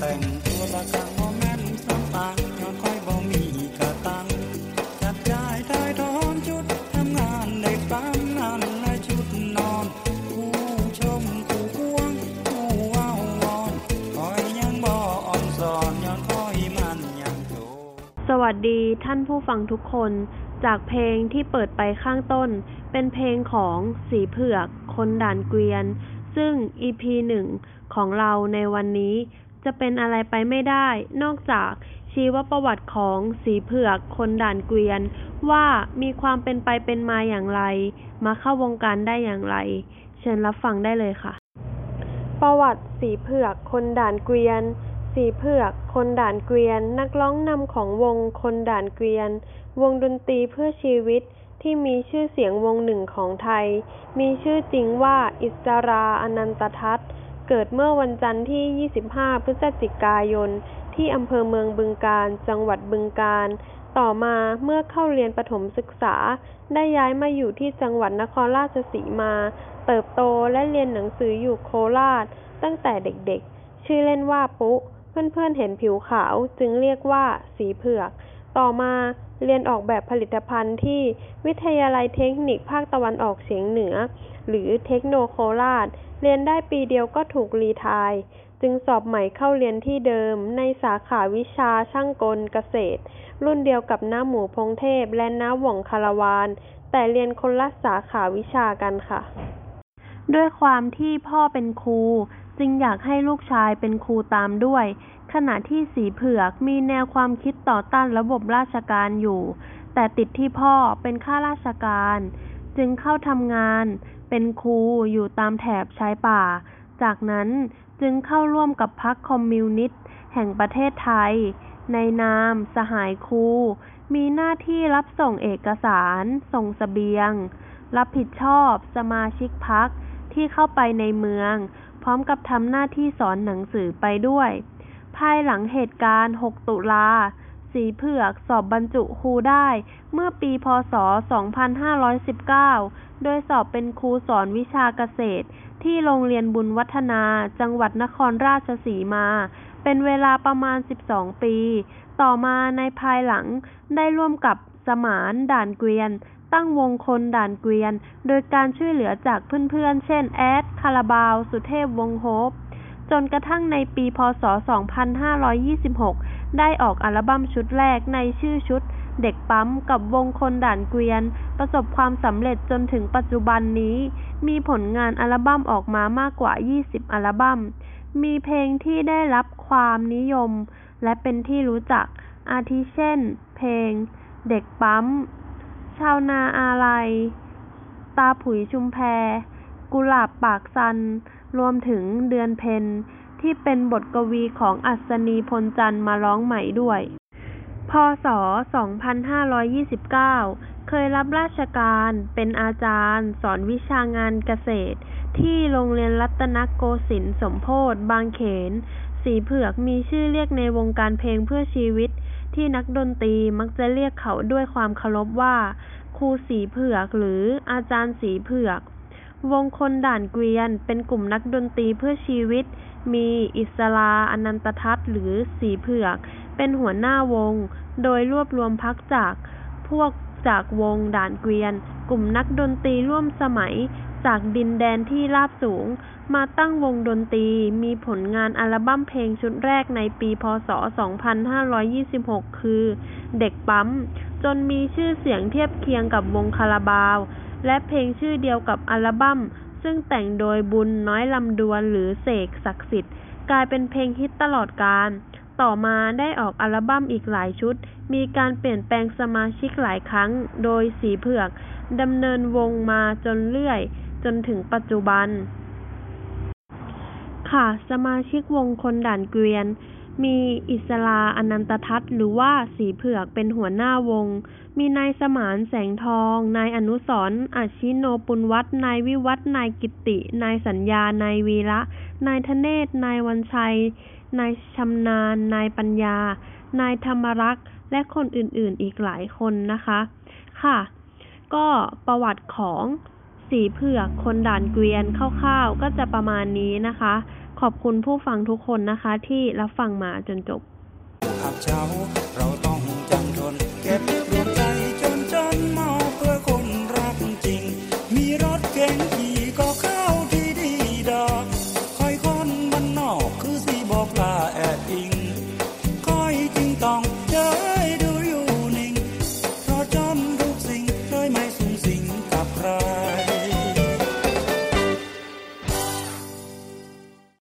แต่งตัวละกังบ่แม่นสำปาย้อนคอยบ่มีกะตังจัดย้ายได้ทอนชุดทำงานได้ฟังนั่นและชุดนอน ผู้ชมผู้ห่วงผู้เว้าวอนคอยยังบ่อ่อนสอนย้อนคอยมันยังโตสวัสดีท่านผู้ฟังทุกคน จากเพลงที่เปิดไปข้างต้น เป็นเพลงของสีเผือก คนด่านเกวียน ซึ่ง EP หนึ่งของเราในวันนี้ จะเป็นอะไรไปไม่ได้ นอกจากชีวประวัติของสีเผือกคนด่านเกวียน ว่ามีความเป็นไปเป็นมาอย่างไร มาเข้าวงการได้อย่างไร เชิญรับฟังได้เลยค่ะ ประวัติสีเผือกคนด่านเกวียน สีเผือกคนด่านเกวียน นักร้องนำของวงคนด่านเกวียน วงดนตรีเพื่อชีวิตที่มีชื่อเสียงวงหนึ่งของไทย มีชื่อจริงว่าอิสราอนันตทัศน เกิดเมื่อวันจันทร์ที่ 25 พฤศจิกายน ที่อำเภอเมืองบึงกาฬจังหวัดบึงกาฬต่อมาเมื่อเข้าเรียนประถมศึกษา ได้ย้ายมาอยู่ที่จังหวัดนครราชสีมา เติบโตและเรียนหนังสืออยู่โคราช ตั้งแต่เด็กๆ ชื่อเล่นว่าปุ๊ เพื่อนๆเห็นผิวขาวจึงเรียกว่าสีเผือก ต่อมาเรียนออกแบบผลิตภัณฑ์ที่วิทยาลัยเทคนิคภาคตะวันออกเฉียงเหนือ หรือเทคโนโคราช เรียนได้ปีเดียวก็ถูกรีทร์จึงสอบใหม่เข้าเรียนที่เดิม ในสาขาวิชาช่างกลเกษตร รุ่นเดียวกับน้าหมูพงเทพและน้าหว่องคารวาน แต่เรียนคนละสาขาวิชากันค่ะ ด้วยความที่พ่อเป็นครู จึงอยากให้ลูกชายเป็นครูตามด้วย ขณะที่สีเผือกมีแนวความคิดต่อต้านระบบราชการอยู่ แต่ติดที่พ่อเป็นข้าราชการ จึงเข้าทำงาน เป็นครูอยู่ตามแถบชายป่า จากนั้นจึงเข้าร่วมกับพรรคคอมมิวนิสต์แห่งประเทศไทย ในนามสหายครู มีหน้าที่รับส่งเอกสาร ส่งเสบียง รับผิดชอบสมาชิกพรรคที่เข้าไปในเมือง ร้อมกับทำหน้าที่สอนหนังสือไปด้วย ภายหลังเหตุการณ์ 6 ตุลา สีเผือกสอบบรรจุครูได้ เมื่อปีพศ 2519 โดยสอบเป็นครูสอนวิชาเกษตร ที่โรงเรียนบุญวัฒนา จังหวัดนครราชสีมา เป็นเวลาประมาณ 12 ปี ต่อมาในภายหลังได้ร่วมกับสมานด่านเกวียน ตั้งวงคนด่านเกวียน โดยการช่วยเหลือจากเพื่อนๆ เช่นแอดาราบาว สุเทพวงศ์โฮป จนกระทั่งในปี พศ 2526 ได้ออกอัลบั้มชุดแรกในชื่อชุด เด็กปั๊มกับวงคนด่านเกวียน ประสบความสำเร็จจนถึงปัจจุบันนี้ มีผลงานอัลบั้มออกมามากกว่า 20 อัลบั้ม มีเพลงที่ได้รับความนิยม และเป็นที่รู้จัก อาทิเช่น เพลง เด็กปั๊ม ชาวนาอาลัย ตาผุยชุมแพ กุหลาบปากซัน รวมถึงเดือนเพ็ญที่เป็นบทกวีของอัศนีพลจันทร์มาร้องใหม่ด้วย พศ 2529 เคยรับราชการเป็นอาจารย์ สอนวิชางานเกษตร ที่โรงเรียนรัตนโกสินทร์สมโพธิบางเขน สีเผือกมีชื่อเรียกในวงการเพลงเพื่อชีวิต ที่นักดนตรีมักจะเรียกเขาด้วยความเคารพว่าครูสีเผือกหรืออาจารย์สีเผือก วงคนด่านเกวียน เป็นกลุ่มนักดนตรีเพื่อชีวิต มีอิสรา อนันตทัศน์ หรือสีเผือก เป็นหัวหน้าวง โดยรวบรวมพักจาก พวกจากวงด่านเกวียน กลุ่มนักดนตรีร่วมสมัย จากดินแดนที่ราบสูง มาตั้งวงดนตรี มีผลงานอัลบั้มเพลงชุดแรกในปี พศ 2526 คือ เด็กปั๊ม จนมีชื่อเสียงเทียบเคียงกับวงคาราบาว และเพลงชื่อเดียวกับอัลบั้ม ซึ่งแต่งโดยบุญน้อยลำดวนหรือเสกศักดิ์สิทธิ์ กลายเป็นเพลงฮิตตลอดกาลต่อมาได้ออกอัลบั้มอีกหลายชุด มีการเปลี่ยนแปลงสมาชิกหลายครั้ง โดยสีเผือกดำเนินวงมาจนเรื่อย จนถึงปัจจุบัน ค่ะ สมาชิกวงคนด่านเกวียน มีอิสรา อนันตทัศน์ หรือว่าสีเผือกเป็นหัวหน้าวง มีนายสมานแสงทอง นายอนุสรอาชิโนปุณวัฒนายวิวัฒนายกิตติ นายสัญญา นายวีระ นายธเนศ นายวันชัย นายชำนาญ นายปัญญา นายธรรมรักษ์ และคนอื่นๆ อีกหลายคนนะคะ ค่ะ ก็ประวัติของสีเผือกคนด่านเกวียนคร่าวๆ ก็จะประมาณนี้นะคะ ขอบคุณผู้ฟังทุกคนนะคะที่รับฟังมาจนจบเราต้องจทนเก็บ